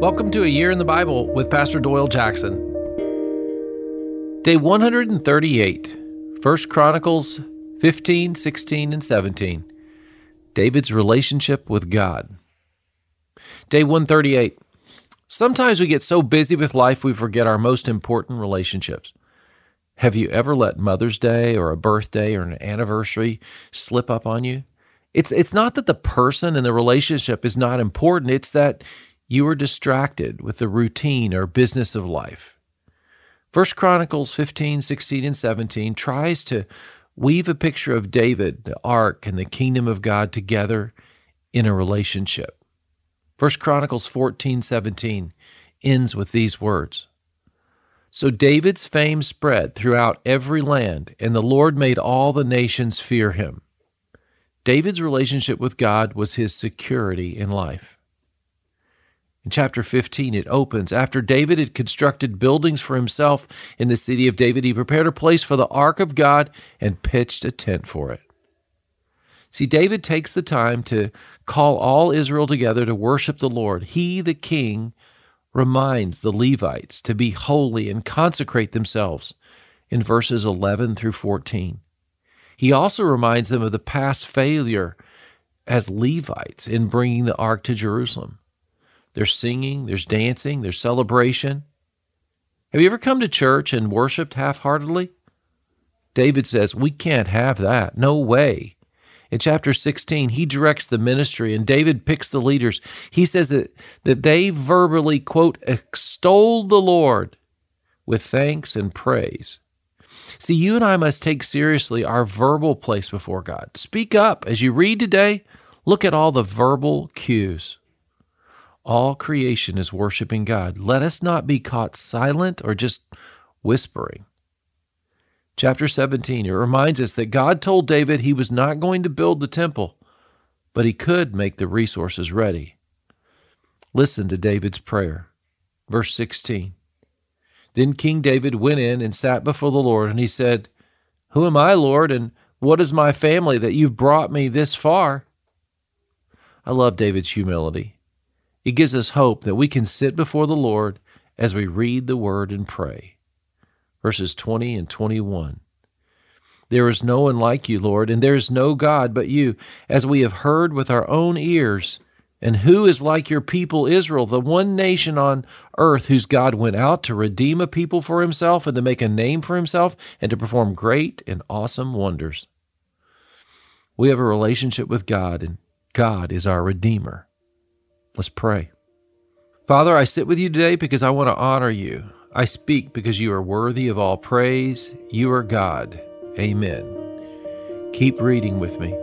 Welcome to A Year in the Bible with Pastor Doyle Jackson. Day 138, 1 Chronicles 15, 16, and 17. David's relationship with God. Day 138. Sometimes we get so busy with life we forget our most important relationships. Have you ever let Mother's Day or a birthday or an anniversary slip up on you? It's it's not that the person and the relationship is not important, it's that you are distracted with the routine or business of life. First Chronicles 15, 16, and 17 tries to weave a picture of David, the ark, and the kingdom of God together in a relationship. First Chronicles 14, 17 ends with these words. So David's fame spread throughout every land, and the Lord made all the nations fear him. David's relationship with God was his security in life. In chapter 15, it opens After David had constructed buildings for himself in the city of David, he prepared a place for the ark of God and pitched a tent for it. See, David takes the time to call all Israel together to worship the Lord. He, the king, reminds the Levites to be holy and consecrate themselves in verses 11 through 14. He also reminds them of the past failure as Levites in bringing the ark to Jerusalem. There's singing, there's dancing, there's celebration. Have you ever come to church and worshiped half heartedly? David says, We can't have that. No way. In chapter 16, he directs the ministry and David picks the leaders. He says that, that they verbally, quote, extolled the Lord with thanks and praise. See, you and I must take seriously our verbal place before God. Speak up. As you read today, look at all the verbal cues. All creation is worshiping God. Let us not be caught silent or just whispering. Chapter 17, it reminds us that God told David he was not going to build the temple, but he could make the resources ready. Listen to David's prayer. Verse 16. Then King David went in and sat before the Lord, and he said, Who am I, Lord, and what is my family that you've brought me this far? I love David's humility. It gives us hope that we can sit before the Lord as we read the word and pray. Verses 20 and 21. There is no one like you, Lord, and there is no God but you, as we have heard with our own ears. And who is like your people Israel, the one nation on earth whose God went out to redeem a people for himself and to make a name for himself and to perform great and awesome wonders? We have a relationship with God, and God is our Redeemer. Let's pray. Father, I sit with you today because I want to honor you. I speak because you are worthy of all praise. You are God. Amen. Keep reading with me.